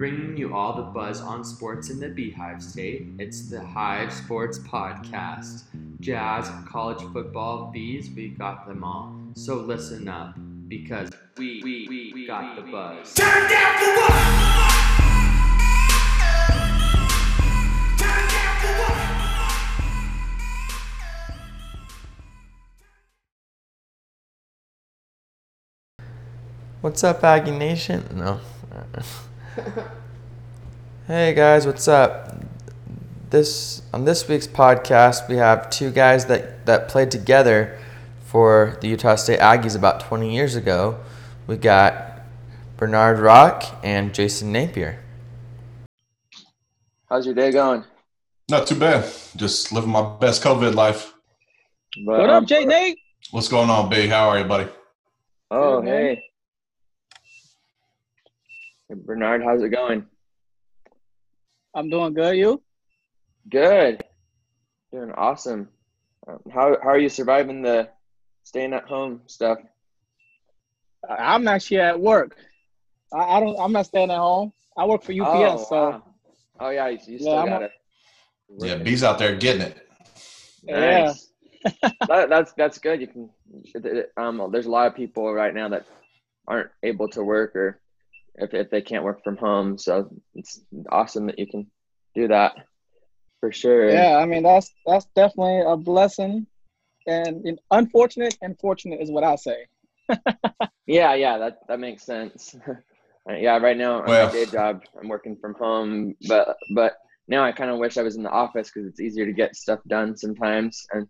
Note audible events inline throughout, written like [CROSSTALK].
bringing you all the buzz on sports in the Beehive State. It's the Hive Sports Podcast. Jazz, college football, bees, we got them all. So listen up, because we, we, we, we got the buzz. Turn down for what? Turn down for what? What's up, Aggie Nation? No. [LAUGHS] hey guys, what's up? This on this week's podcast, we have two guys that that played together for the Utah State Aggies about 20 years ago. We got Bernard Rock and Jason Napier. How's your day going? Not too bad. Just living my best COVID life. But, What up, Jay Nate? What's going on, B? How are you, buddy? Oh, hey. Hey, Bernard, how's it going? I'm doing good. You? Good. Doing awesome. Um, how how are you surviving the staying at home stuff? I- I'm actually at work. I, I don't. I'm not staying at home. I work for UPS. oh, so wow. oh yeah, you, you still I'm got a- it. Yeah, B's out there getting it. Yeah. [LAUGHS] That, that's that's good. You can. It, it, um, there's a lot of people right now that aren't able to work or if if they can't work from home. So it's awesome that you can do that for sure. yeah, I mean that's that's definitely a blessing, and, and unfortunate and fortunate is what I say. [LAUGHS] Yeah, yeah, that that makes sense. [LAUGHS] Uh, yeah, right now on Well- my day job, I'm working from home, but but now I kind of wish I was in the office because it's easier to get stuff done sometimes and,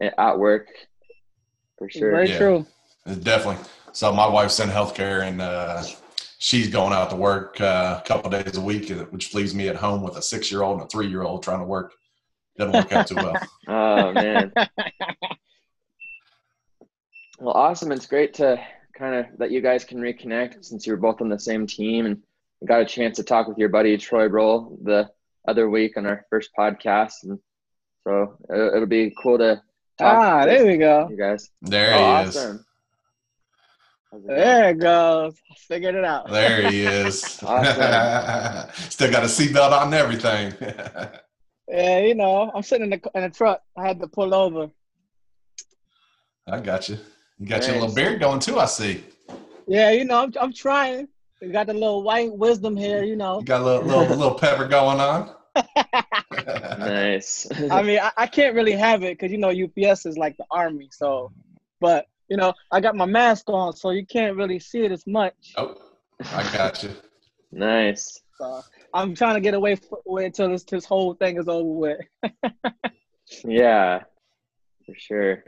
and at work for sure. Very Yeah. true. Definitely. So my wife's in healthcare, and uh, she's going out to work uh, a couple days a week, which leaves me at home with a six-year-old and a three-year-old trying to work. Doesn't work out too well. [LAUGHS] Oh man. [LAUGHS] well, awesome. It's great to kind of that you guys can reconnect since you were both on the same team and got a chance to talk with your buddy Troy Rolle the other week on our first podcast, and so it- it'll be cool to talk ah, to there we go. you guys. There oh, he awesome. How's it going? There oh. it goes. I figured it out. There he [LAUGHS] is. [LAUGHS] Still got a seatbelt on and everything. [LAUGHS] Yeah, you know, I'm sitting in the in the truck. I had to pull over. I got you. You got your little beard going too. I see. Yeah, you know, I'm, I'm trying. We got the little white wisdom here, you know. You got a little little, little pepper going on. Nice. I mean, I, I can't really have it because you know UPS is like the army. So, but you know, I got my mask on, so you can't really see it as much. oh, I got you. [LAUGHS] nice. So I'm trying to get away f- away until this this whole thing is over with. [LAUGHS] Yeah, for sure.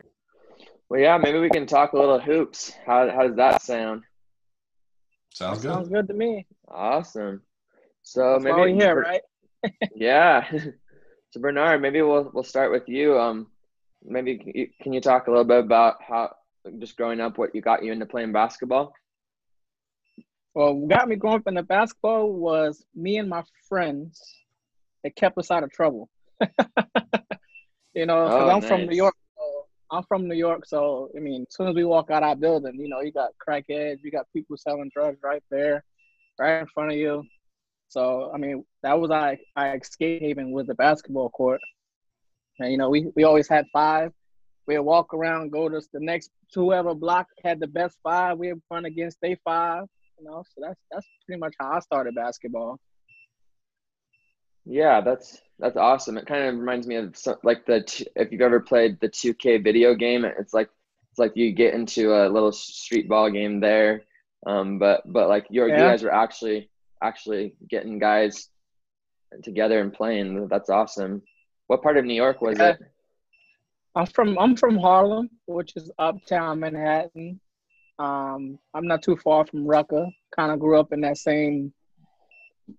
Well, yeah, maybe we can talk a little hoops. How how does that sound? Sounds good. Sounds good. good to me. Awesome. So That's maybe why we here, Ber- right? [LAUGHS] Yeah. so Bernard, maybe we'll we'll start with you. Um, maybe can you talk a little bit about how just growing up, what you got you into playing basketball? Well, what got me growing up in the basketball was me and my friends. It kept us out of trouble. [LAUGHS] you know, 'cause Oh, I'm from New. York. So I'm from New York, so I mean, as soon as we walk out our building, you know, you got crackheads, you got people selling drugs right there, right in front of you. So I mean, that was our our escape haven was the basketball court. And you know, we we always had five. We'd walk around, go to the next whoever block had the best five. We'd run against they five. You know, so that's that's pretty much how I started basketball. Yeah, that's that's awesome. It kind of reminds me of some, like the t- if you've ever played the 2K video game, it's like it's like you get into a little street ball game there. Um, but but like you're, you guys are actually actually getting guys together and playing. That's awesome. What part of New York was Yeah. it? I'm from I'm from Harlem, which is uptown Manhattan. Um, I'm not too far from Rucker. Kind of grew up in that same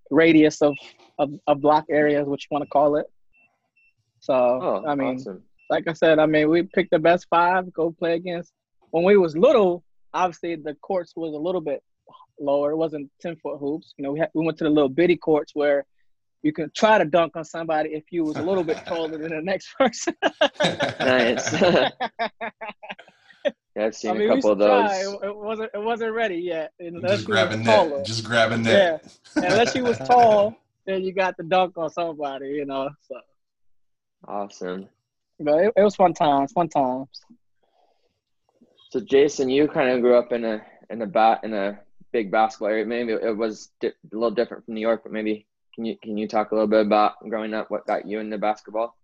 radius of of, of block areas, what you want to call it. So Oh, I mean, awesome. like I said, I mean, we picked the best five, go play against. When we was little, obviously the courts was a little bit lower. It wasn't ten foot hoops. You know, we had, we went to the little bitty courts where you can try to dunk on somebody if you was a little bit taller than the next [LAUGHS] person. Nice. [LAUGHS] yeah, I've seen I mean, a couple of should those. It, it wasn't it wasn't ready yet. Unless Just you was grabbing taller. net. Just grabbing net. Unless you was [LAUGHS] tall, then you got the dunk on somebody, you know. So, Awesome. but it, it was fun times. Fun times. So Jason, you kind of grew up in a in a bat in a big basketball area. Maybe it was di- a little different from New York, but maybe can you can you talk a little bit about growing up? What got you into basketball?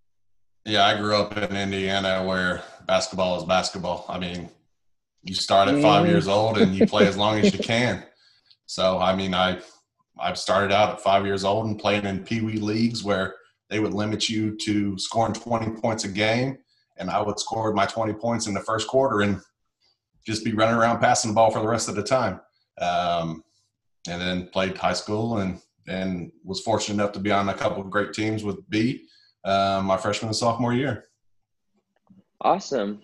Yeah, I grew up in Indiana where basketball is basketball. I mean, you start at five years old and you play as long as you [LAUGHS] can. So, I mean, I I've started out at five years old and played in Pee Wee leagues where they would limit you to scoring 20 points a game, and I would score my 20 points in the first quarter and just be running around passing the ball for the rest of the time. Um, and then played high school and and was fortunate enough to be on a couple of great teams with B uh, my freshman and sophomore year. Awesome.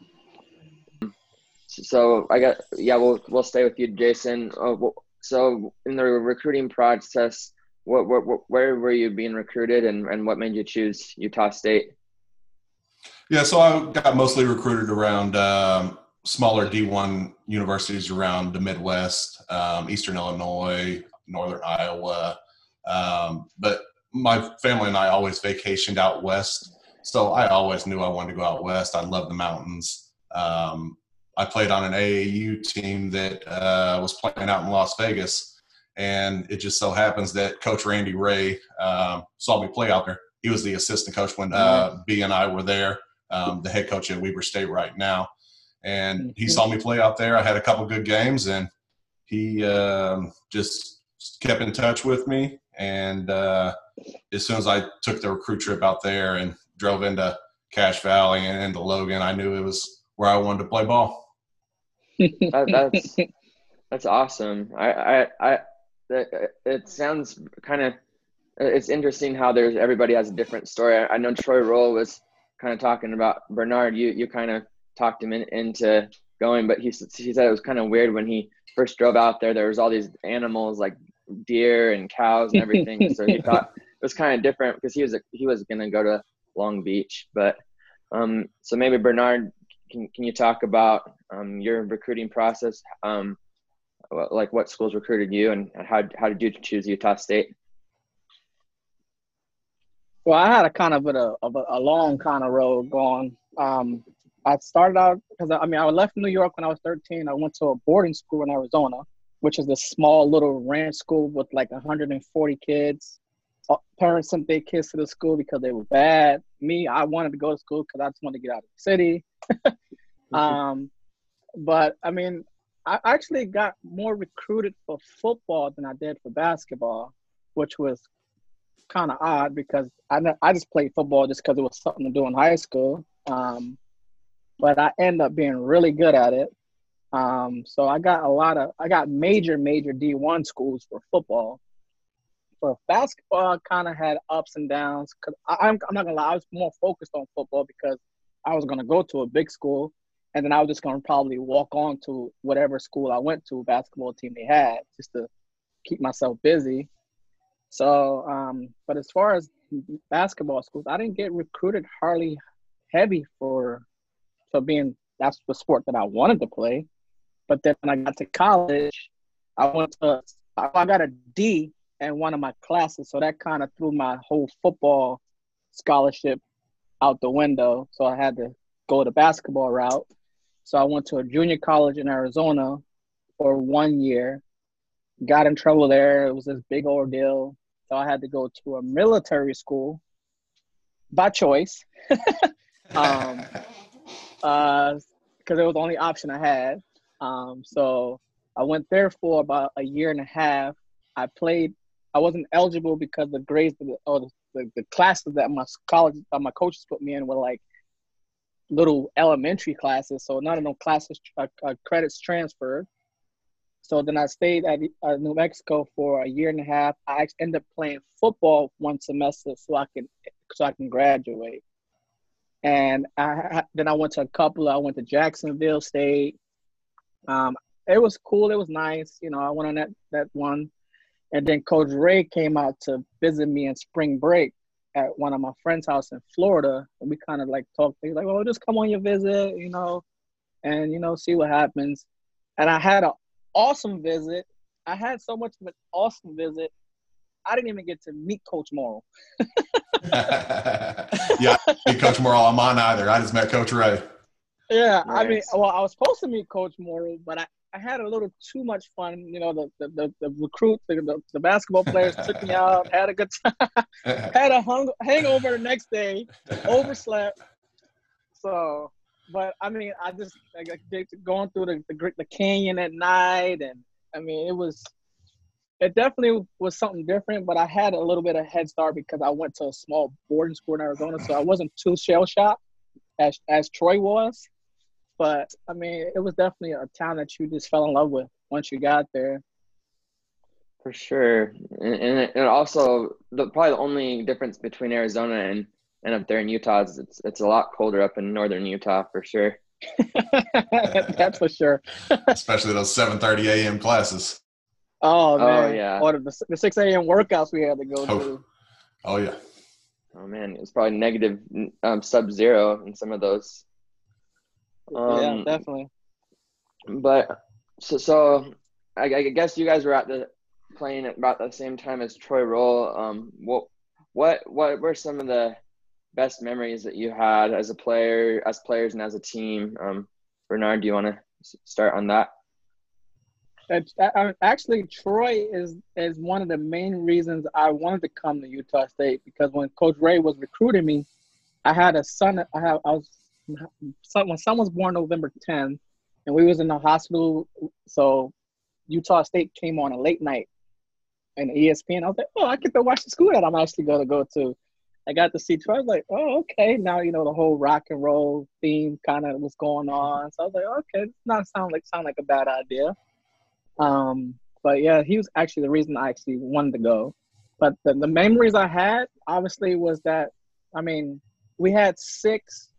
So I got yeah. We'll we'll stay with you, Jason. Uh, so in the recruiting process, what, what, what where were you being recruited, and and what made you choose Utah State? Yeah, so I got mostly recruited around um, smaller D1 universities around the Midwest, um, Eastern Illinois, Northern Iowa. Um, but my family and I always vacationed out west. So I always knew I wanted to go out west. I love the mountains. Um, I played on an AAU team that uh, was playing out in Las Vegas. And it just so happens that Coach Randy Rahe um, saw me play out there. He was the assistant coach when uh, B and I were there um, the head coach at Weber State right now. And he Mhm. saw me play out there. I had a couple good games, and he um, just kept in touch with me. And uh, as soon as I took the recruit trip out there and drove into Cache Valley and into Logan, I knew it was where I wanted to play ball. That, that's that's awesome. I I, I it, sounds kind of it's interesting how there's everybody has a different story. I, I know Troy Rolle was kind of talking about Bernard. You you kind of talked him in, into going, but he he said it was kind of weird when he first drove out there. There was all these animals like deer and cows and everything. so he [LAUGHS] thought it was kind of different because he was a, he was gonna go to Long Beach, but um, so maybe Bernard, can can you talk about um, your recruiting process? Um, like what schools recruited you, and how how did you choose Utah State? Well, I had a kind of a, of a, a long kind of road going. Um, I started out because I mean I left New York when I was 13. I went to a boarding school in Arizona, which is a small little ranch school with like 140 kids. Uh, Parents sent their kids to the school because they were bad. Me, I wanted to go to school because I just wanted to get out of the city. [LAUGHS] um, but I mean, I actually got more recruited for football than I did for basketball, which was kind of odd because I I just played football just because it was something to do in high school. Um, but I ended up being really good at it. Um, so I got a lot of I got major major D one schools for football. For basketball, kind of had ups and downs. Cause I, I'm I'm not gonna lie, I was more focused on football because I was gonna go to a big school, and then I was just gonna probably walk on to whatever school I went to, basketball team they had, just to keep myself busy. So, um, but as far as basketball schools, I didn't get recruited hardly heavy for for being that's the sport that I wanted to play. But then when I got to college, I went to I got a D in one of my classes, so that kind of threw my whole football scholarship out the window. So I had to go the basketball route. So I went to a junior college in Arizona for one year. Got in trouble there. It was this big ordeal. So I had to go to a military school by choice. [LAUGHS] Um, [LAUGHS] uh, because it was the only option I had. Um, so I went there for about a year and a half. I played. I wasn't eligible because the grades the, or the, the, the classes that my college, uh, my coaches put me in were like little elementary classes. So none of them classes uh, uh, credits transferred. So then I stayed at uh, New Mexico for a year and a half. I ended up playing football one semester so I can so I can graduate. And I- then I went to a couple. I went to Jacksonville State. Um, it was cool. It was nice. You know, I went on that that one, and then Coach Rahe came out to visit me in spring break at one of my friend's house in Florida, and we kind of like talked. He's like, "Well, just come on your visit," you know. and you know see what happens. And I had an awesome visit. I had so much of an awesome visit. I didn't even get to meet Coach Morrill. [LAUGHS] yeah, I didn't meet Coach I'm on either. I just met Coach Rahe. Yeah, I mean, well, I was supposed to meet Coach Morrill, but I, I had a little too much fun. You know, the the, the, the recruit, the, the, the basketball players took me out, had a good time, [LAUGHS] [LAUGHS] had a hung, hangover the next day, overslept. So, but I mean, I just like going through the, the the canyon at night, and I mean, it was it definitely was something different. But I had a little bit of head start because I went to a small boarding school in Arizona, so I wasn't too shell shocked as as Troy was. But I mean, it was definitely a town that you just fell in love with once you got there. For sure, and, and, and also the probably the only difference between Arizona and, and up there in Utah is it's it's a lot colder up in northern Utah for sure. [LAUGHS] That's for sure. [LAUGHS] Especially those 7:30 a.m. classes. Oh man! Oh, man, yeah. Or the, the six a.m. workouts we had to go Oh. to. Oh yeah. Oh man, it was probably negative um, sub zero in some of those. Yeah, Um, definitely. But so so I, I guess you guys were at the playing at about the same time as Troy Rolle. Um, what what what were some of the best memories that you had as a player, as players, and as a team? Um, Bernard, do you want to start on that? It's- I- I- Actually, Troy is is one of the main reasons I wanted to come to Utah State because when Coach Rahe was recruiting me, I had a son. I have I was son, when was born November 10th, and we was in the hospital. So Utah State came on a late night, and ESPN. I was like, oh, I get to watch the school that I'm actually going to go to. I got to see. I was like, oh, okay. Now you know the whole rock and roll theme kind of was going on. So I was like, okay, it's not sound like sound like a bad idea. Um, but yeah, he was actually the reason I actually wanted to go. But the, the memories I had, obviously, was that I mean, we had six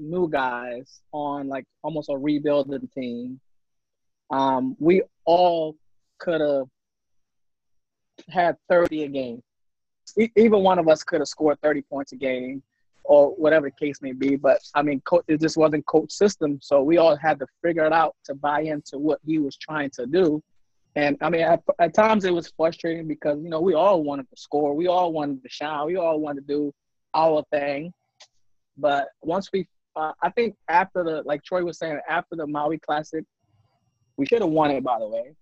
new guys on like almost a rebuilding team. Um, we all could have had 30 a game. E- Even one of us could have scored 30 points a game or whatever the case may be. But I mean, co- it just wasn't coach system. So we all had to figure it out to buy into what he was trying to do. And I mean, at, at times it was frustrating because, you know, we all wanted to score. We all wanted to shine. We all wanted to do our thing. But once we, uh, I think after the, like Troy was saying, after the Maui Classic, we should have won it, by the way.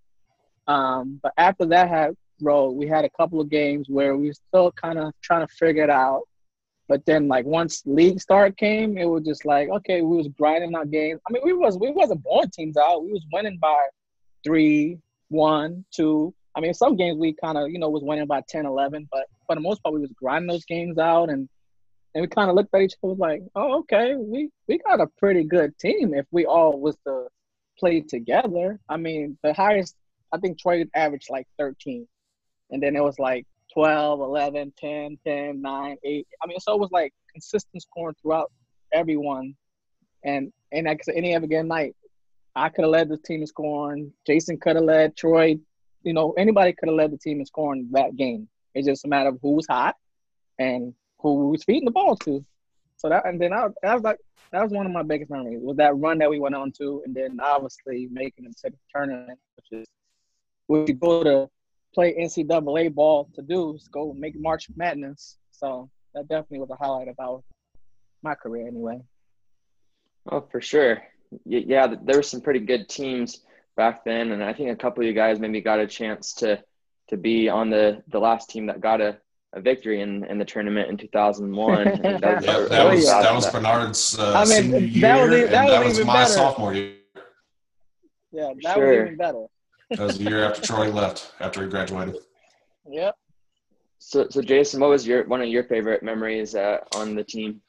Um, but after that had rolled, we had a couple of games where we were still kind of trying to figure it out. But then, like once league start came, it was just like, okay, we was grinding our games. I mean, we was we wasn't blowing teams out. We was winning by three, one, two. I mean, some games we kind of you know was winning by 10, 11, but for the most part, we was grinding those games out, and and we kind of looked at each other was like, oh, okay, we we got a pretty good team if we all was to play together. I mean, the highest I think Troy averaged like 13, and then it was like 12, 11, 10, 10, 9, 8. I mean, so it was like consistent scoring throughout everyone. And and like I said, any other game night, I could have led the team in scoring. Jason could have led Troy. You know, anybody could have led the team in scoring that game. It's just a matter of who was hot and who was feeding the ball to. So that and then I, that was like that was one of my biggest memories was that run that we went on to, and then obviously making it to the tournament, which is we go to play NCAA ball to do is go make March Madness. So that definitely was a highlight of our my career anyway. Oh, for sure. Yeah, there were some pretty good teams back then, and I think a couple of you guys maybe got a chance to to be on the the last team that got a, a victory in, in the tournament in 2001. [LAUGHS] That was- Yeah, that was yeah. that was Bernard's uh, I mean, senior year, that was e- and that was that was my better. sophomore year. Yeah, that Sure. was even better. That was the year after Troy [LAUGHS] left, after he graduated. Yep. So, so Jason, what was your one of your favorite memories uh, on the team?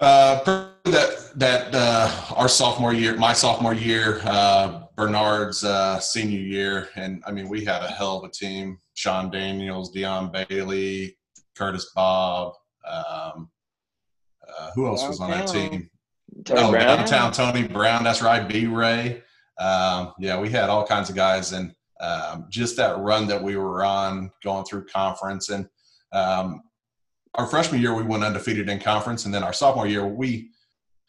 Uh, that that uh, our sophomore year, my sophomore year, uh, Bernard's uh, senior year, and I mean we had a hell of a team. Sean Daniels, Dion Bailey, Curtis Bobb. Um, uh, who else was on that team? Tony oh, Brown? downtown Tony Brown. That's right. B Ray. Um, yeah, we had all kinds of guys, and um, just that run that we were on, going through conference, and um, our freshman year we went undefeated in conference, and then our sophomore year we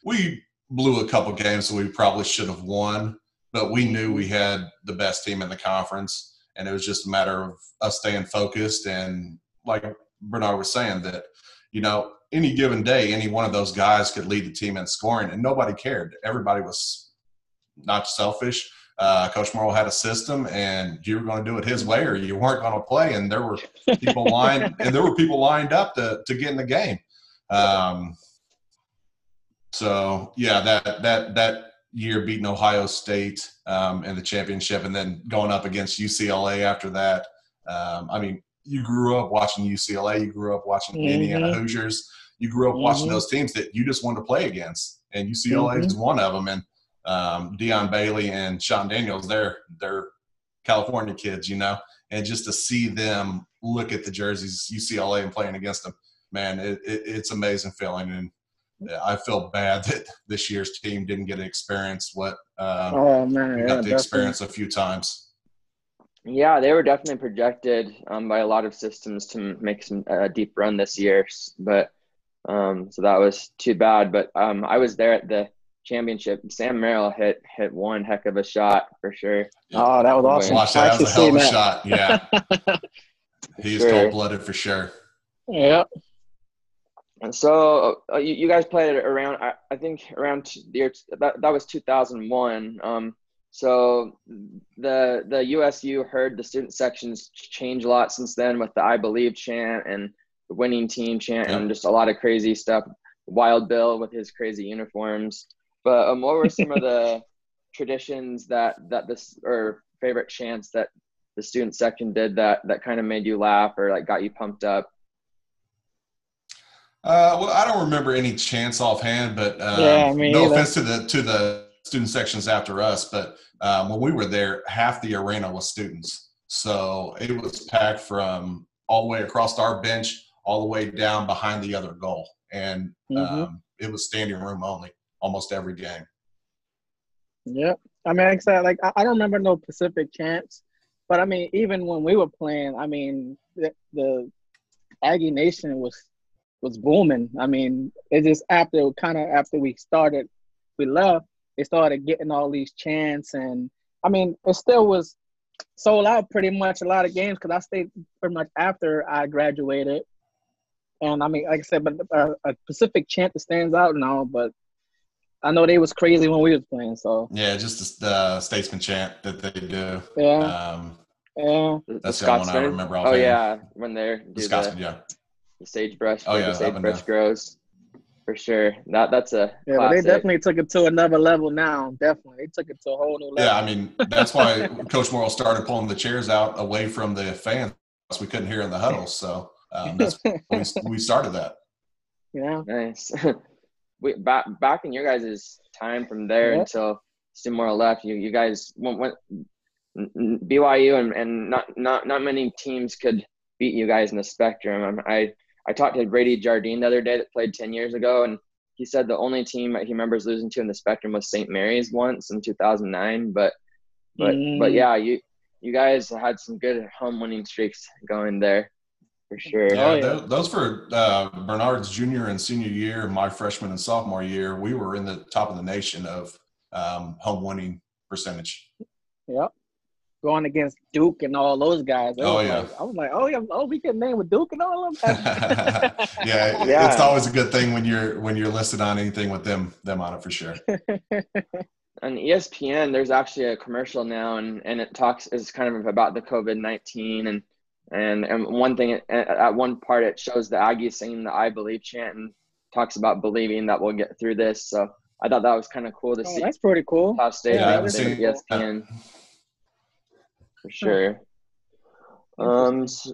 we blew a couple games that we probably should have won, but we knew we had the best team in the conference, and it was just a matter of us staying focused. And like Bernard was saying, that you know, any given day, any one of those guys could lead the team in scoring, and nobody cared. Everybody was not selfish. Uh, Coach Morrill had a system, and you were going to do it his way, or you weren't going to play. And there were people [LAUGHS] lined, and there were people lined up to to get in the game. Um, so yeah, that that that year beating Ohio State um, in the championship, and then going up against UCLA after that. Um, I mean, you grew up watching UCLA, you grew up watching Mhm. Indiana Hoosiers, you grew up watching Mhm. those teams that you just wanted to play against, and UCLA is one of them. And um, Dion Bailey and Sean Daniels, they're they're California kids, you know, and just to see them look at the jerseys UCLA and playing against them, man, it, it, it's amazing feeling. And I feel bad that this year's team didn't get to experience what um, Oh man, we yeah, got to definitely. experience a few times. Yeah, they were definitely projected um, by a lot of systems to make some uh, deep run this year, but um, so that was too bad. But um, I was there at the championship. Sam Merrill hit hit one heck of a shot for sure. Oh, that was awesome. Watch that. That was a hell of a seen shot. Yeah, he's Sure. cold blooded for sure. Yep. And so uh, you, you guys played around, I, I think around the year that, that was 2001. Um, so the the USU heard the student sections change a lot since then with the I Believe chant and the winning team chant and just a lot of crazy stuff. Wild Bill with his crazy uniforms. But um, what were some of the [LAUGHS] traditions that that this or favorite chants that the student section did that that kind of made you laugh or like got you pumped up? Uh, well, I don't remember any chants offhand, but um, Yeah, no either. offense to the to the student sections after us, but um, when we were there, half the arena was students, so it was packed from all the way across our bench all the way down behind the other goal, and Mhm. um, it was standing room only almost every game. Yeah, I mean, like I said, like I, don't remember no Pacific chants, but I mean, even when we were playing, I mean, the, the Aggie Nation was was booming. I mean, it just after kind of after we started, we left, they started getting all these chants, and I mean, it still was sold out pretty much a lot of games because I stayed pretty much after I graduated. And I mean, like I said, but uh, a Pacific chant that stands out now, but I know they was crazy when we was playing, so Yeah, just the uh, statesman chant that they do. yeah, Um, yeah. The- the That's the one I Scotsman? remember Oh yeah, when they're the do Scotsman, the, yeah. the sagebrush, Oh, yeah, the sagebrush grows. For sure, that that's a Yeah, but they definitely took it to another level now. Definitely, they took it to a whole new level. Yeah, I mean that's why Coach Morrill started pulling the chairs out away from the fans. We couldn't hear in the huddles, so um, that's [LAUGHS] we, we started that. yeah, Nice. [LAUGHS] we back back in your guys' time from there Yeah. until Morrill left. You you guys went, went BYU and, and not not not many teams could beat you guys in the spectrum. Um, I I talked to Brady Jardine the other day that played ten years ago, and he said the only team that he remembers losing to in the spectrum was St. Mary's once in two thousand nine. But but but Mm. yeah, you you guys had some good home winning streaks going there for sure. Yeah, Oh, yeah. tho- those for uh, Bernard's junior and senior year, my freshman and sophomore year. We were in the top of the nation of um, home winning percentage. yep. Going against Duke and all those guys. It Oh, yeah. like- I was like, oh yeah, oh we can name with Duke and all of them. [LAUGHS] yeah, [LAUGHS] Yeah. it's always a good thing when you're when you're listed on anything with them them on it for sure. [LAUGHS] on ESPN, there's actually a commercial now, and, and it talks is kind of about the COVID nineteen, and and and one thing at, at one part it shows the Aggies singing the "I Believe" chant and talks about believing that we'll get through this. So I thought that was kind of cool to Oh, see. that's pretty cool. Top State Yeah, yeah, that is with cool. ESPN for sure. Um, s-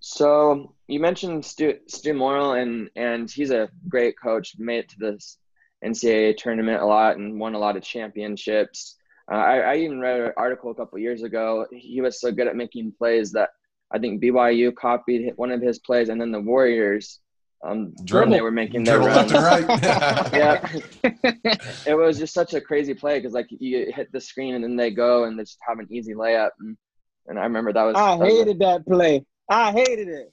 so you mentioned Stu, Stu Morrill, and and he's a great coach. Made it to this NCAA tournament a lot and won a lot of championships. Uh, I, I even read an article a couple years ago. He was so good at making plays that I think BYU copied one of his plays, and then the Warriors, um, when Dribble. they were making their Dribble runs. left and right. [LAUGHS] [LAUGHS] yeah, [LAUGHS] it was just such a crazy play because like you hit the screen and then they go and they just have an easy layup, and, and I remember that was. I that was a- hated that play. I hated it.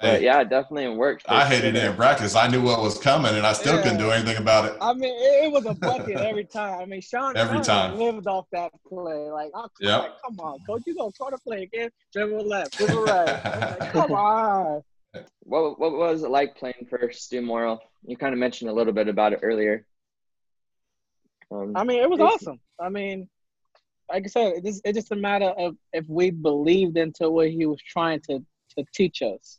But yeah, it definitely worked. for I hated it in practice. I knew what was coming, and I still Yeah. couldn't do anything about it. I mean, it, it was a bucket every time. I mean, Sean Every Sean time. lived off that play. Like, I'm Yep. like, come on, coach, you gonna try to play again? Dribble left, dribble right. [LAUGHS] Like, come on. What what was it like playing for Stu Morrill? You kind of mentioned a little bit about it earlier. Um, I mean, it was awesome. I mean, like I said, it it's just a matter of if we believed into what he was trying to, to teach us.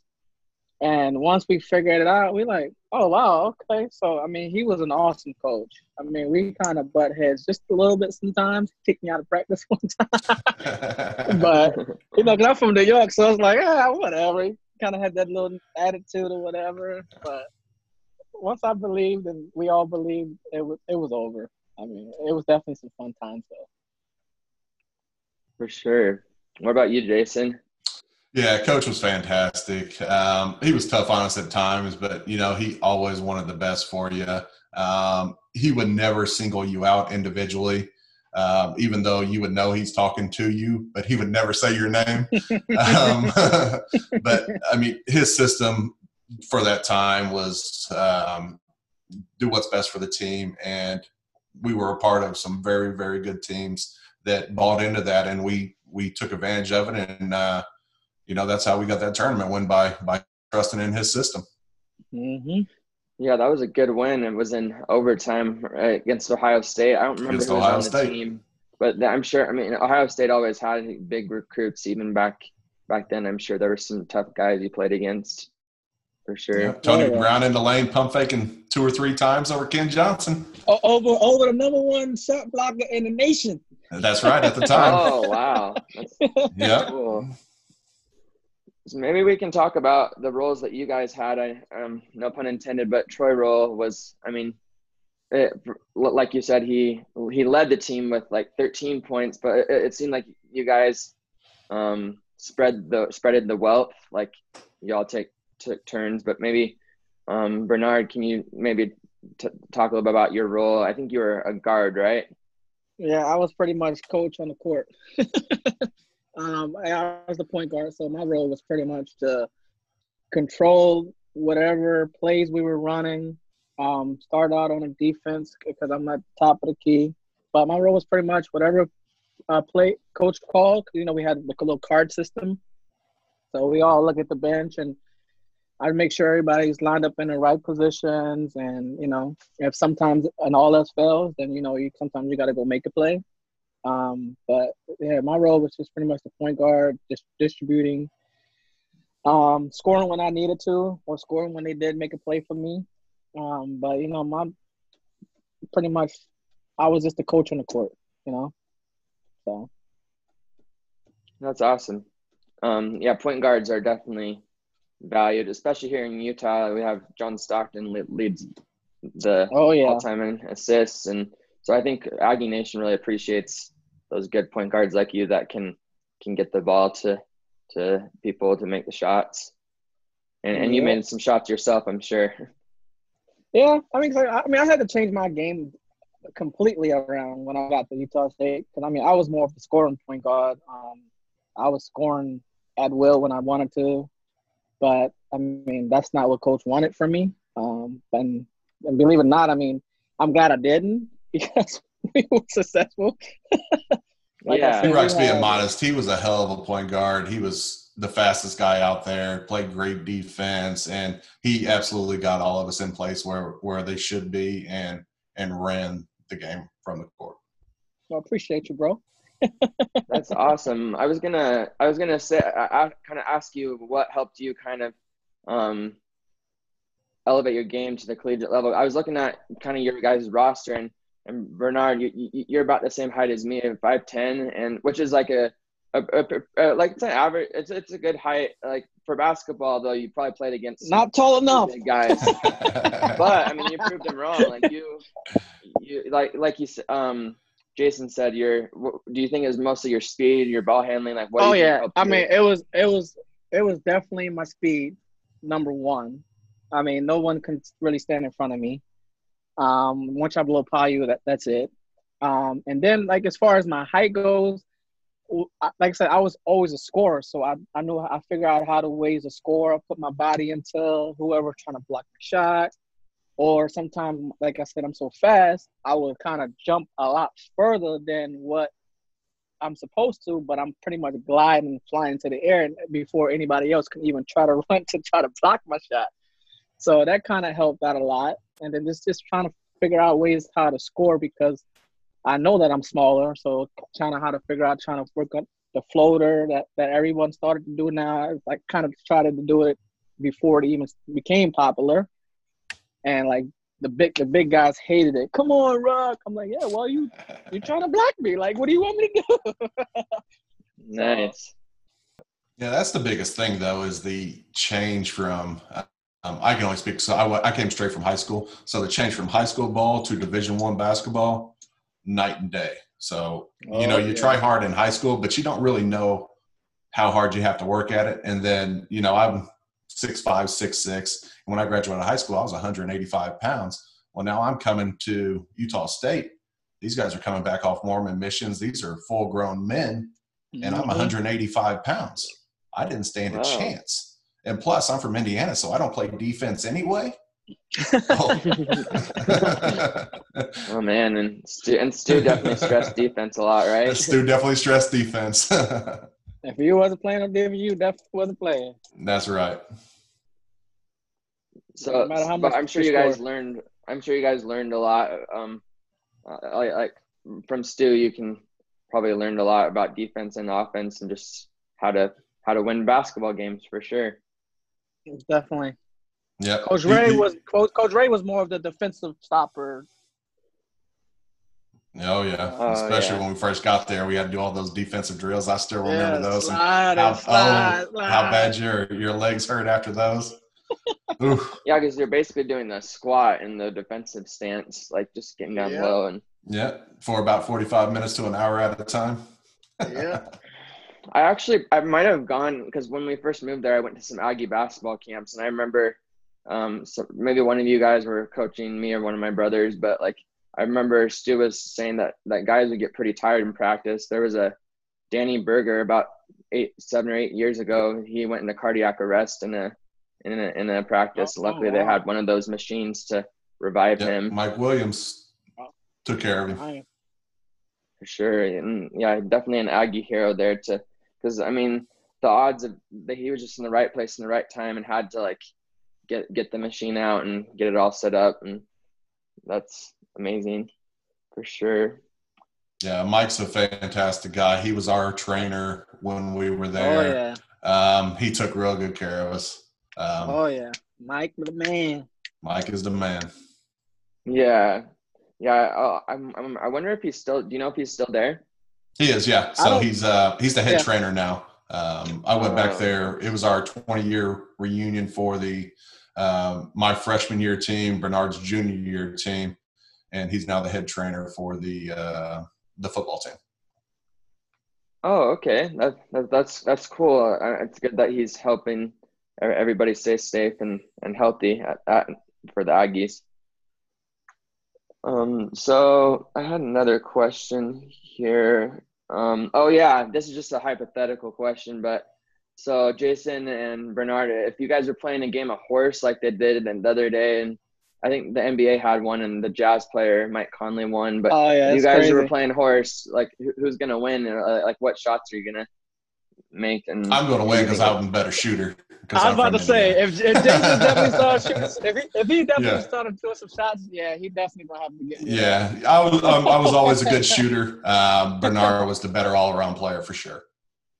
And once we figured it out, we like, oh wow, okay. So I mean, he was an awesome coach. I mean, we kind of butt heads just a little bit sometimes. Kicked me out of practice [LAUGHS] one time, [LAUGHS] but you know, 'cause I'm from New York, so I was like, ah, whatever. He kind of had that little attitude or whatever. But once I believed, and we all believed, it was it was over. I mean, it was definitely some fun times though. for sure. What about you, Jason? Yeah, coach was fantastic. Um, he was tough on us at times, but you know he always wanted the best for you. Um, he would never single you out individually, um, even though you would know he's talking to you, but he would never say your name. um, [LAUGHS] but I mean, his system for that time was um, do what's best for the team, and we were a part of some very, very good teams that bought into that, and we we took advantage of it, and uh, you know that's how we got that tournament win by by trusting in his system. Mm-hmm. Yeah, that was a good win. It was in overtime right, against Ohio State. I don't remember Against who was Ohio on the team, but I'm sure. I mean, Ohio State always had big recruits. Even back back then, I'm sure there were some tough guys you played against, for sure. Yeah, Tony Oh, yeah. Brown in the lane, pump faking two or three times over Ken Johnson. over over the number one shot blocker in the nation. That's right at the time. [LAUGHS] Oh wow, That's [LAUGHS] yeah. cool. So maybe we can talk about the roles that you guys had. I um, no pun intended, but Troy role was. I mean, it, like you said, he he led the team with like 13 points, but it, it seemed like you guys um, spread the spreaded the wealth. Like y'all take took turns, but maybe um, Bernard, can you maybe t- talk a little bit about your role? I think you were a guard, right? Yeah, I was pretty much coach on the court. [LAUGHS] um, I was the point guard, so my role was pretty much to control whatever plays we were running. Um, start out on a defense because I'm at the top of the key, but my role was pretty much whatever uh, play coach called. You know, we had like a little card system, so we all look at the bench and I'd make sure everybody's lined up in the right positions, and you know, if sometimes and all else fails, then you know, you sometimes you got to go make a play. Um, but yeah, my role was just pretty much the point guard, just distributing, um, scoring when I needed to, or scoring when they did make a play for me. Um, but you know, my pretty much, I was just the coach on the court, you know. So That's awesome. Um, yeah, point guards are definitely valued, especially here in Utah. We have John Stockton leads the oh yeah, all-time in assists, and so I think Aggie Nation really appreciates those good point guards like you that can can get the ball to to people to make the shots. And and you Yeah. made some shots yourself, I'm sure. Yeah, I mean, I mean, I had to change my game completely around when I got to Utah State. Because I mean, I was more of a scoring point guard. Um, I was scoring at will when I wanted to, but I mean, that's not what coach wanted from me. Um, and, and believe it or not, I mean, I'm glad I didn't because [LAUGHS] we were successful. [LAUGHS] Like yeah, He said, rocks we being modest. He was a hell of a point guard. He was the fastest guy out there, played great defense, and he absolutely got all of us in place where where they should be and and ran the game from the court. So I appreciate you, bro. [LAUGHS] That's awesome. I was gonna, I was gonna say, I, I kind of ask you what helped you kind of um, elevate your game to the collegiate level. I was looking at kind of your guys' roster, and and Bernard, you, you you're about the same height as me, five ten, and which is like a, a, a, a like it's an average. It's it's a good height. Like for basketball, though, you probably played against Not tall enough. big guys. [LAUGHS] but I mean, you proved them wrong. Like you, you like like you s- um Jason said, your wh- do you think it was mostly your speed, your ball handling? Like what? Oh yeah, I mean it was it was it was definitely my speed, number one. I mean no one can really stand in front of me. Um, once I blow you, that that's it. Um, and then like as far as my height goes, like I said, I was always a scorer, so I I knew I figured out how to ways to score. I put my body into whoever trying to block my shot, or sometimes, like I said, I'm so fast, I would kind of jump a lot further than what I'm supposed to, but I'm pretty much gliding flying to the air before anybody else can even try to [LAUGHS] run to try to block my shot. So that kind of helped out a lot, and then just just trying to figure out ways how to score because I know that I'm smaller, so trying to how to figure out trying to work on the floater that, that everyone started to do now. I kind of tried to do it before it even became popular, and like the big the big guys hated it. Come on, Rock. I'm like, yeah, well you you're trying to block me. Like, what do you want me to do? [LAUGHS] Nice. Yeah, that's the biggest thing though is the change from. Um, I can only speak. So I, I came straight from high school. So the change from high school ball to Division One basketball, night and day. So you know Oh, you yeah. try hard in high school, but you don't really know how hard you have to work at it. And then you know I'm six five, six six. When I graduated high school, I was 185 pounds. Well, now I'm coming to Utah State. These guys are coming back off Mormon missions. These are full grown men and I'm Mhm. 185 pounds. I didn't stand a chance. And plus, I'm from Indiana, so I don't play defense anyway. Oh. [LAUGHS] Oh man, and Stu, and Stu definitely stressed defense a lot, right? Stu definitely stressed defense. [LAUGHS] If you wasn't playing on David, you definitely wasn't playing. That's right. So, No matter how but much I'm sure you you guys score. learned. I'm sure you guys learned a lot. Um, uh, like, like from Stu, you can probably learned a lot about defense and offense, and just how to how to win basketball games for sure. Definitely. Yeah. Coach Rahe was Coach, Coach Rahe was more of the defensive stopper. Oh yeah. Oh, Especially yeah. when we first got there, we had to do all those defensive drills. I still remember Yeah, those. And slide how, slide, oh, slide. how bad your your legs hurt after those. [LAUGHS] Yeah, because you're basically doing the squat in the defensive stance, like just getting down Yeah. low. And Yeah, for about 45 minutes to an hour at a time. Yeah. [LAUGHS] I actually I might have gone because when we first moved there, I went to some Aggie basketball camps, and I remember um, so maybe one of you guys were coaching me or one of my brothers, but like I remember Stu was saying that that guys would get pretty tired in practice. There was a Danny Berger about eight, seven or eight years ago. He went into cardiac arrest in a in a, in a practice. Oh, Luckily, oh, they had one of those machines to revive Yeah, him Mike Williams took care of him. For sure. And yeah, definitely an Aggie hero there to because I mean the odds of that he was just in the right place in the right time and had to like get get the machine out and get it all set up and that's amazing for sure. Yeah, Mike's a fantastic guy. He was our trainer when we were there. Oh there. yeah. Um, he took real good care of us. Um, Oh yeah. Mike the man. Mike is the man. Yeah, yeah. I, I'm, I'm I wonder if he's still. Do you know if he's still there? He is, yeah. So he's uh he's the head Yeah. trainer now. Um, I went back Oh. there. It was our 20 year reunion for the um, my freshman year team, Bernard's junior year team, and he's now the head trainer for the uh, the football team. Oh, okay. That, that that's that's cool. Uh, It's good that he's helping everybody stay safe and and healthy at, at for the Aggies. Um, so I had another question here. Um, oh yeah, this is just a hypothetical question, but so Jason and Bernard, if you guys were playing a game of horse like they did the other day, and I think the NBA had one, and the Jazz player Mike Conley won, but Oh yeah. you guys crazy. were playing horse. Like, who's gonna win? And, uh, like, what shots are you gonna make? And I'm going to win because I'm a better shooter. 'Cause I was I'm about to say if, if Jason [LAUGHS] definitely started shooting, if he, if he definitely Yeah. started doing some shots, yeah, he definitely gonna have to get. me. Yeah, I was um, I was always a good [LAUGHS] shooter. Um, Bernard was the better all around player for sure.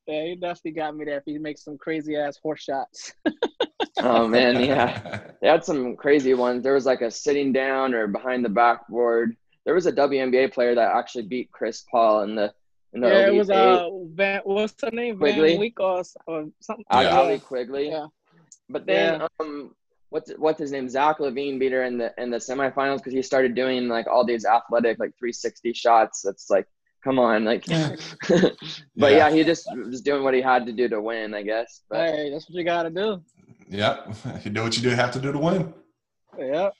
yeah, he definitely got me there. If he makes some crazy ass horse shots. [LAUGHS] oh man, yeah, they had some crazy ones. There was like a sitting down or behind the backboard. There was a WNBA player that actually beat Chris Paul in the in the yeah, it was Eight. uh Van. What's her name? Quigley? Van Week or, or something. Allie Yeah. Allie Quigley. Yeah. But then Yeah. um what's what's his name? Zach LaVine beat her in the in the semifinals because he started doing like all these athletic like 360 shots. That's like come on, like Yeah. [LAUGHS] but Yeah. yeah. he just was doing what he had to do to win, I guess. But Hey, that's what you gotta do. Yep, [LAUGHS] you do what you do have to do to win. Yeah.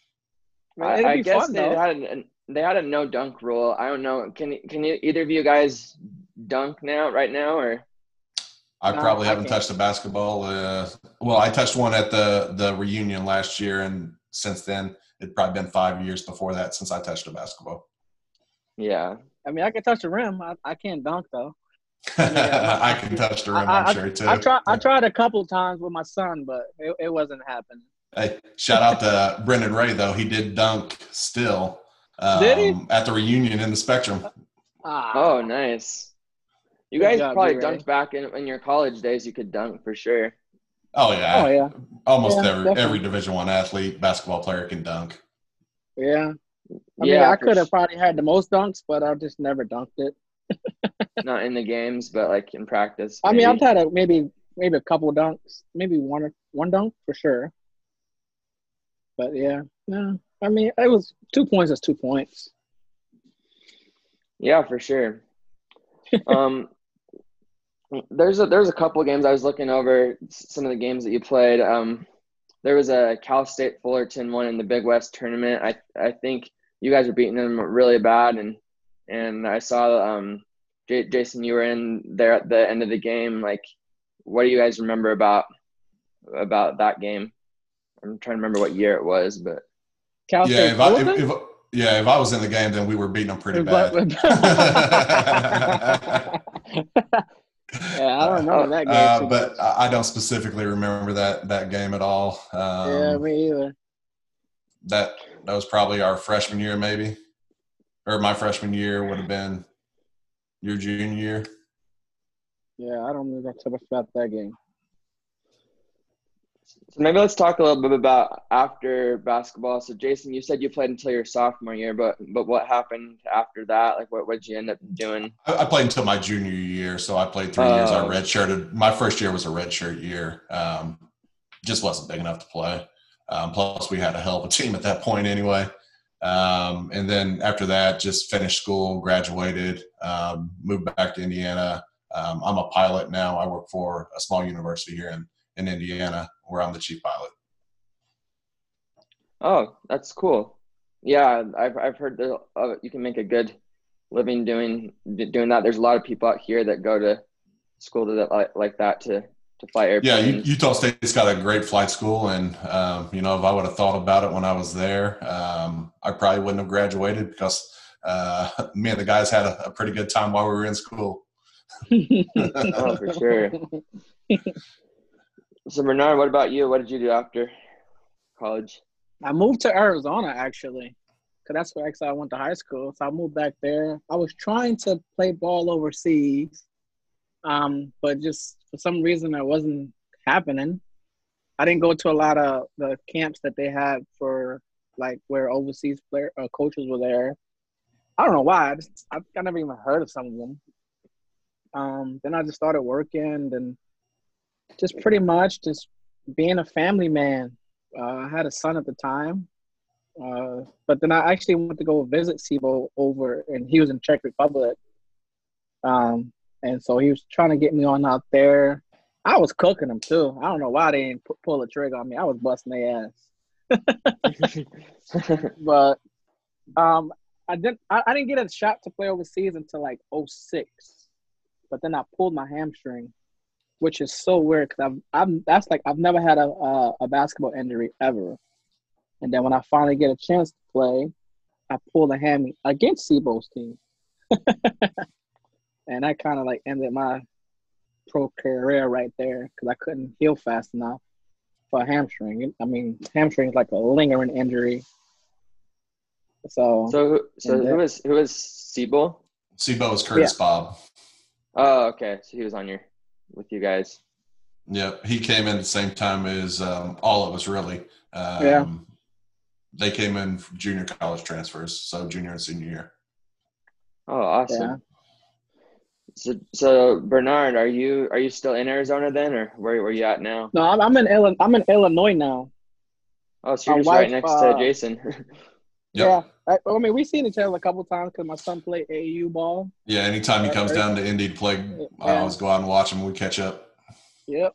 Man, I, it'd I guess fun, they though. had an, they had a no dunk rule. I don't know. Can can you, either of you guys dunk now, right now, or I probably I haven't can't. touched a basketball. Uh, well, I touched one at the the reunion last year, and since then, it'd probably been five years before that since I touched a basketball. yeah? I mean, I can touch the rim. I, I can't dunk though. [LAUGHS] I can touch the rim, I, I'm I, sure too. I tried. I tried a couple times with my son, but it, it wasn't happening. Hey, shout out to Brendan Ray though. He did dunk still. Um, Did he? at the reunion in the Spectrum? Ah, Oh, nice. You Good guys job, probably B-Ray. dunked back in, in your college days. You could dunk for sure. Oh yeah, oh yeah, almost Yeah, every definitely. every Division One athlete, basketball player can dunk. yeah. I yeah, mean, I could have s- probably had the most dunks, but I just never dunked it. [LAUGHS] not in the games, but like in practice. I mean, I've had a maybe maybe a couple dunks, maybe one or one dunk for sure. But yeah, no. I mean, it was two points. Is two points. Yeah, for sure. [LAUGHS] um, there's a there's a couple of games I was looking over some of the games that you played. Um, there was a Cal State Fullerton one in the Big West tournament. I I think you guys were beating them really bad, and and I saw um, J- Jason, you were in there at the end of the game. Like, what do you guys remember about about that game? I'm trying to remember what year it was, but Cal yeah, State if I, if, if, yeah, if I was in the game, then we were beating them pretty bad. [LAUGHS] yeah, I don't remember that game. Uh, but much. I don't specifically remember that that game at all. Um, yeah, me either. that that was probably our freshman year, maybe, or my freshman year would have been your junior year. Yeah, I don't remember too much about that game. So maybe let's talk a little bit about after basketball. So Jason, you said you played until your sophomore year, but but what happened after that? Like what what did you end up doing? I, I played until my junior year, so I played three years. I Oh. redshirted. My first year was a redshirt year. Um, just wasn't big enough to play. Um, plus, we had a hell of a team at that point anyway. Um, and then after that, just finished school, graduated, um, moved back to Indiana. Um, I'm a pilot now. I work for a small university here in, in Indiana, where I'm the chief pilot. Oh, that's cool. Yeah, I've I've heard that uh, you can make a good living doing doing that. There's a lot of people out here that go to school to that like, like that to to fly Yeah, airplanes. U- Utah State's got a great flight school, and um, you know, if I would have thought about it when I was there, um, I probably wouldn't have graduated because uh, [LAUGHS] me and the guys had a, a pretty good time while we were in school. [LAUGHS] oh, for sure. [LAUGHS] So Bernard, what about you? What did you do after college? I moved to Arizona actually, because that's where actually I went to high school. So I moved back there. I was trying to play ball overseas, um, but just for some reason it wasn't happening. I didn't go to a lot of the camps that they had for like where overseas player uh, coaches were there. I don't know why. I just I, I never even heard of some of them. Um, then I just started working and just pretty much just being a family man. Uh, I had a son at the time, uh, but then I actually went to go visit Sibo over, and he was in Czech Republic. Um, and so he was trying to get me on out there. I was cooking them too. I don't know why they didn't pull the trigger on me. I was busting their ass. [LAUGHS] but um, I didn't. I, I didn't get a shot to play overseas until like 06. But then I pulled my hamstring, which is so weird because I've, I've that's like I've never had a, a a basketball injury ever. And then when I finally get a chance to play, I pull a hammy against Sibo's team, [LAUGHS] and that kind of like ended my pro career right there because I couldn't heal fast enough for a hamstring. I mean, hamstring is like a lingering injury. So, So who- so And who that- is who is Siebel? Sebo is Curtis Bobb. Oh, okay. So he was on your with you guys. Yeah, he came in at the same time as um, all of us, really. Um, Yeah. They came in from junior college transfers, so junior and senior year. Oh, awesome. Yeah. So, so Bernard, are you are you still in Arizona then, or where where you at now? no, I'm, I'm in Illinois. I'm in Illinois now. Oh, so you're My just right next uh, to Jason. [LAUGHS] Yep. Yeah, I, I mean we've seen each other a couple times because my son played AAU ball. Yeah, anytime he comes down to Indy to play, I always go out and watch him. We catch up. Yep.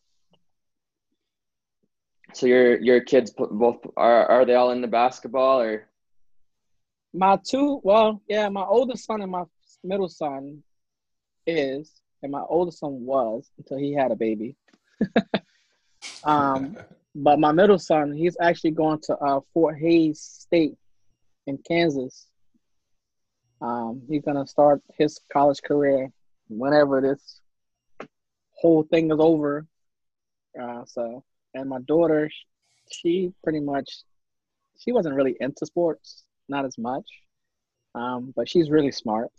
so your your kids both are are they all into basketball or? My two, well, yeah, my oldest son and my middle son, is, and my oldest son was until he had a baby. [LAUGHS] um, [LAUGHS] but my middle son, he's actually going to uh, Fort Hays State in Kansas. Um, he's gonna start his college career whenever this whole thing is over. Uh, so, and my daughter, she pretty much, she wasn't really into sports, not as much, um, but she's really smart.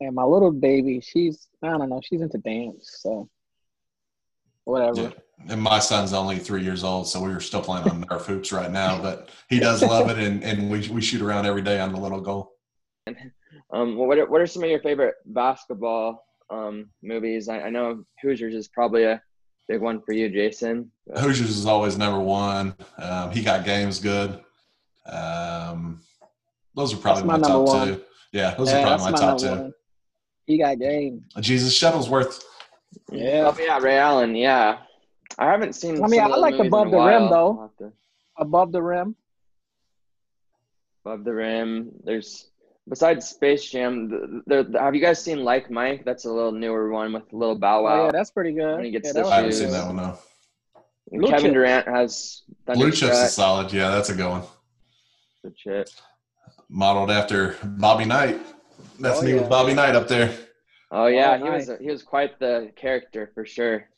And my little baby, she's I don't know, she's into dance, so whatever. Yeah. And my son's only three years old, so we are still playing on Nerf hoops right now. But he does love it, and, and we, we shoot around every day on the little goal. Um, well, what are, what are some of your favorite basketball um, movies? I, I know Hoosiers is probably a big one for you, Jason. Hoosiers is always number one. Um, he got games good. Um, those are probably my, my top one. two. Yeah, those Yeah, are probably my that's top two. one. He got game. Jesus Shuttlesworth. Yeah. Oh yeah, Ray Allen. Yeah, I haven't seen. I mean, I those like Above the Rim, though. To- Above the rim. Above the rim. There's besides Space Jam. th- There, have you guys seen Like Mike? That's a little newer one with a Little Bow Oh, Wow. yeah, that's pretty good. When he gets yeah, the I haven't seen that one though. Blue Kevin Chips. Durant has Blue Chips is solid. Yeah, that's a good one. Good shit. Modeled after Bobby Knight. That's Oh, me yeah. with Bobby Knight up there. Oh yeah, Oh, he was he was quite the character for sure.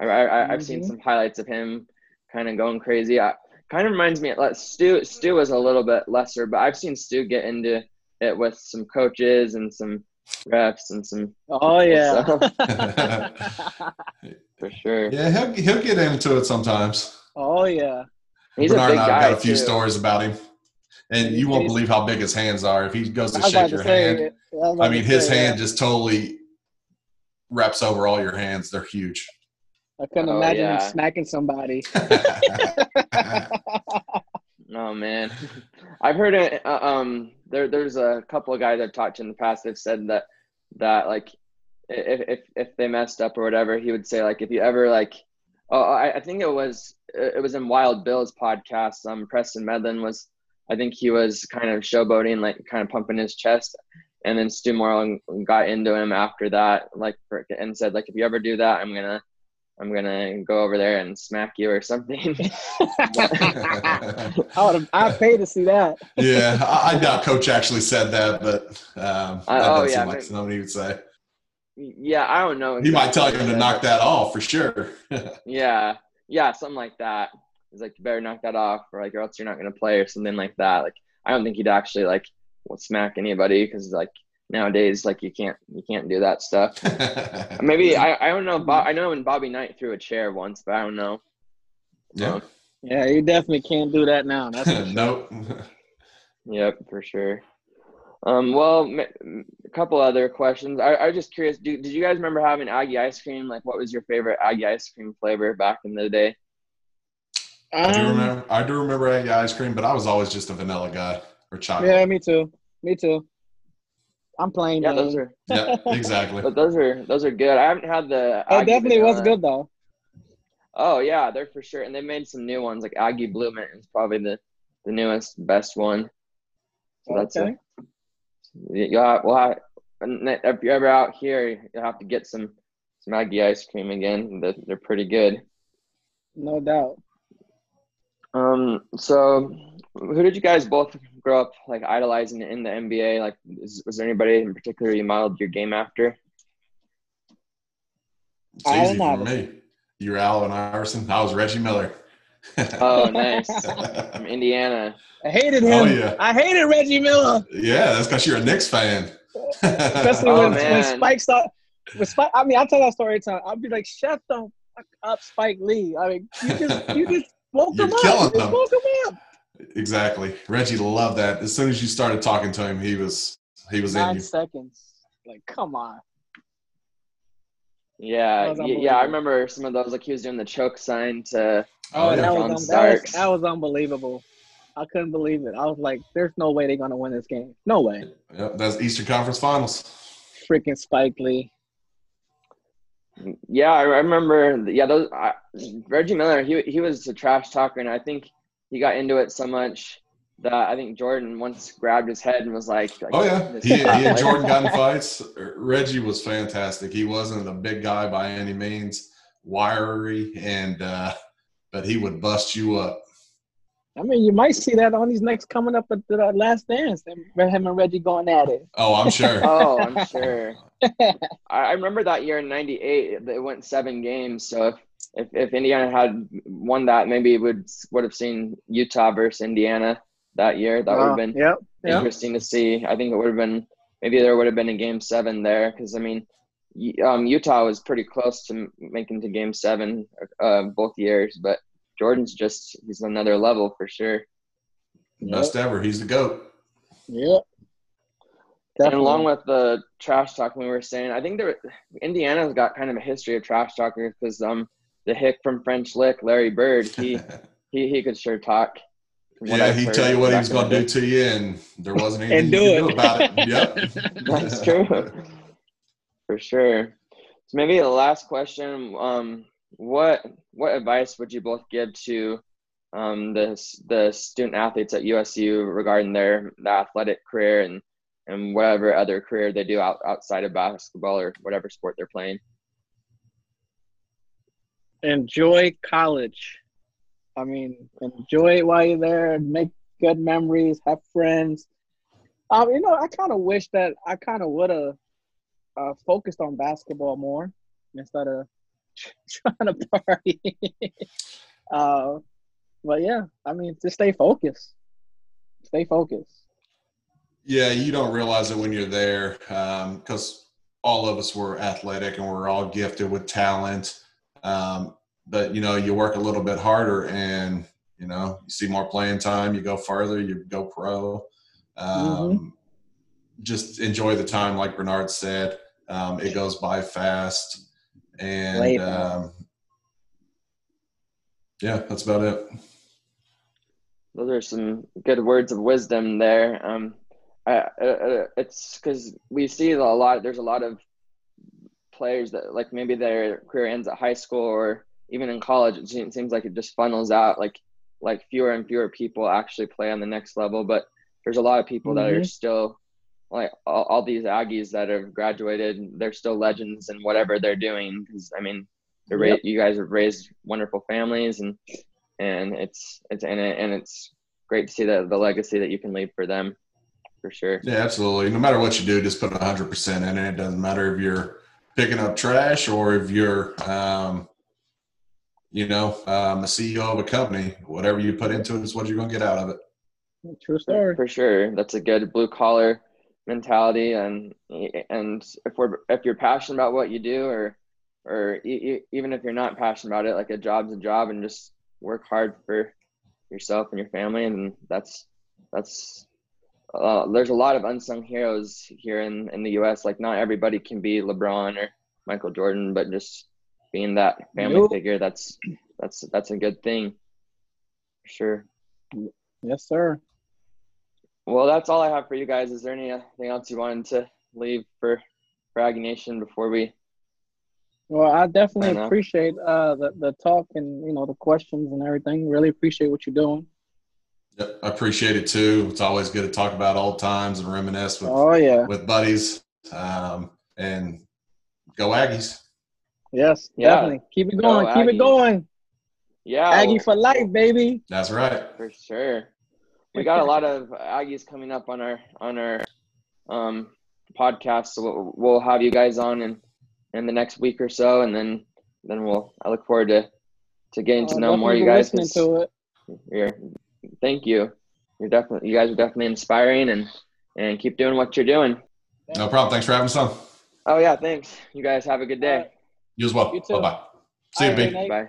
I, I, I I've seen some highlights of him kind of going crazy. I, kind of reminds me. Like Stew Stew was a little bit lesser, but I've seen Stew get into it with some coaches and some refs and some Oh yeah. [LAUGHS] [LAUGHS] for sure. Yeah, he'll he'll get into it sometimes. oh yeah. He's Bernard a big and I've got a few too. stories about him, and you won't He's- believe how big his hands are. If he goes to shake your say. hand, I, I mean, his say, hand yeah. just totally wraps over all your hands. They're huge. I couldn't Oh, imagine yeah. him smacking somebody. [LAUGHS] Oh man, I've heard it. Uh, um, there there's a couple of guys I've talked to in the past that've said that that like if if if they messed up or whatever, he would say like if you ever like, oh I, I think it was it was in Wild Bill's podcast. Um, Preston Medlin was, I think he was kind of showboating, like kind of pumping his chest, and then Stew Morrill got into him after that, like for, and said like if you ever do that, I'm gonna. I'm gonna go over there and smack you or something. [LAUGHS] [LAUGHS] I would have. I paid to see that. yeah, I, I doubt Coach actually said that, but um, I- that oh, doesn't yeah, seem like but- something he would say. Yeah, I don't know. He might tell exactly him to knock that off for sure. [LAUGHS] Yeah, yeah, something like that. He's like, you better knock that off, or like, or else you're not gonna play, or something like that. Like, I don't think he'd actually like smack anybody because like nowadays, like you can't you can't do that stuff. [LAUGHS] Maybe I I don't know. Bob, I know when Bobby Knight threw a chair once, but I don't know. yeah. Um, Yeah, you definitely can't do that now. That's [LAUGHS] sure. nope. Yep, for sure. Um, well, m- m- a couple other questions. I, I was just curious. Do, did you guys remember having Aggie ice cream? Like, what was your favorite Aggie ice cream flavor back in the day? I do Um, remember. I do remember egg ice cream, but I was always just a vanilla guy or chocolate. Yeah, me too. Me too. I'm playing. Yeah, man. those are. Yeah, [LAUGHS] exactly. But those are those are good. I haven't had the. It Aggie definitely was good though. Oh yeah, they're for sure, and they made some new ones. Like Aggie Blue Mint is probably the the newest, best one. So that's Okay. a, you'll have, we'll have, if you're ever out here, you'll have to get some some Aggie ice cream again. They're, they're pretty good. No doubt. Um, so who did you guys both grow up like idolizing in the NBA? Like, is, was there anybody in particular you modeled your game after? It's I easy don't for me. You were Allen Iverson. I was Reggie Miller. [LAUGHS] Oh, nice. [LAUGHS] From Indiana. I hated oh, him. Oh, yeah. I hated Reggie Miller, yeah, that's because you're a Knicks fan. [LAUGHS] especially Oh, when, when. Spike started. When Spike, I mean, I tell that story every time. I'll be like, "Shut the fuck up, Spike Lee." I mean, you just you just woke You're him up. killing You just woke him up. Exactly. Reggie loved that. As soon as you started talking to him, he was he was in Nine you. seconds. Like, come on. Yeah, That was y- yeah. I remember some of those. Like he was doing the choke sign to. Oh, that, John was, un- that, was, that was unbelievable. I couldn't believe it. I was like, "There's no way they're gonna win this game. No way." Yep, that's Eastern Conference Finals. Freaking Spike Lee. Yeah, I I remember. Yeah, those I, Reggie Miller. He he was a trash talker, and I think he got into it so much that I think Jordan once grabbed his head and was like, Oh yeah, he, he and Jordan got in [LAUGHS] fights. Reggie was fantastic. He wasn't a big guy by any means, wiry, and uh, but he would bust you up. I mean, you might see that on these next coming up at the Last Dance. Him him and Reggie going at it. Oh, I'm sure. [LAUGHS] Oh, I'm sure. I, I remember that year in '98. It went seven games. So if, if if Indiana had won that, maybe it would would have seen Utah versus Indiana that year. That would have been Yep. Yep. interesting to see. I think it would have been maybe there would have been a game seven there because I mean, um, Utah was pretty close to making to game seven uh, both years, but Jordan's just he's another level for sure. Best ever. He's the goat. Yep. And along with the trash talking we were saying, I think there Indiana's got kind of a history of trash talkers because um the hick from French Lick, Larry Bird, he [LAUGHS] he, he could sure talk. yeah, I've he'd tell you what he was going to do to you, and there wasn't anything And you could do about it. [LAUGHS] Yep, That's true. For sure. So maybe the last question, um, what what advice would you both give to um, the the student athletes at USU regarding their the athletic career and and whatever other career they do out, outside of basketball or whatever sport they're playing? Enjoy college. I mean, enjoy it while you're there. Make good memories. Have friends. Um, you know, I kind of wish that I kind of would have uh, focused on basketball more instead of [LAUGHS] trying to party. [LAUGHS] uh, but yeah, I mean, just stay focused. Stay focused. Yeah, you don't realize it when you're there because all of us were athletic and we're all gifted with talent. Um, but you know, you work a little bit harder, and you know, you see more playing time. You go further. You go pro. Um, Just enjoy the time, like Bernard said. Um, it goes by fast, and um, yeah, that's about it. Those are some good words of wisdom there. Um, I, uh, uh, it's because we see a lot. There's a lot of players that like maybe their career ends at high school or even in college. It seems seems like it just funnels out. Like like fewer and fewer people actually play on the next level. But there's a lot of people that are Mhm. still like all, all these Aggies that have graduated. They're still legends in whatever they're doing. Because I mean, they're ra- you guys have raised wonderful families and and it's it's and, it, and it's great to see the the legacy that you can leave for them for sure Yeah, absolutely. No matter what you do, just put 100% in it. It doesn't matter if you're picking up trash or if you're, um, you know, um, a CEO of a company. Whatever you put into it is what you're going to get out of it. True story. for sure that's a good blue collar mentality and and if we're if you're passionate about what you do or or e- e- even if you're not passionate about it like a job's a job and just work hard for yourself and your family and that's that's uh, there's a lot of unsung heroes here in, in the US. Like not everybody can be LeBron or Michael Jordan, but just being that family Nope. figure, that's that's that's a good thing. For sure. Yes, sir. Well, that's all I have for you guys. Is there anything else you wanted to leave for for Aggie Nation before we? Well, I definitely appreciate uh, the the talk and you know the questions and everything. Really appreciate what you're doing. Yep, I appreciate it too. It's always good to talk about old times and reminisce with, Oh yeah, with buddies. Um, and go Aggies. yes, Yeah. definitely. Keep it Go going. Keep it going. Yeah, Aggie well, for life, baby. That's right. for sure. We got a lot of Aggies coming up on our on our um, podcast, so we'll, we'll have you guys on in in the next week or so, and then then we'll. I look forward to to getting to Uh, know more of you guys. Listening 'cause to it. You're, thank you. You're definitely you guys are definitely inspiring, and and keep doing what you're doing. No problem. Thanks for having us on. Oh yeah, thanks. You guys have a good day. right. You as well. You too. Bye bye. See you, All right, B. Bye.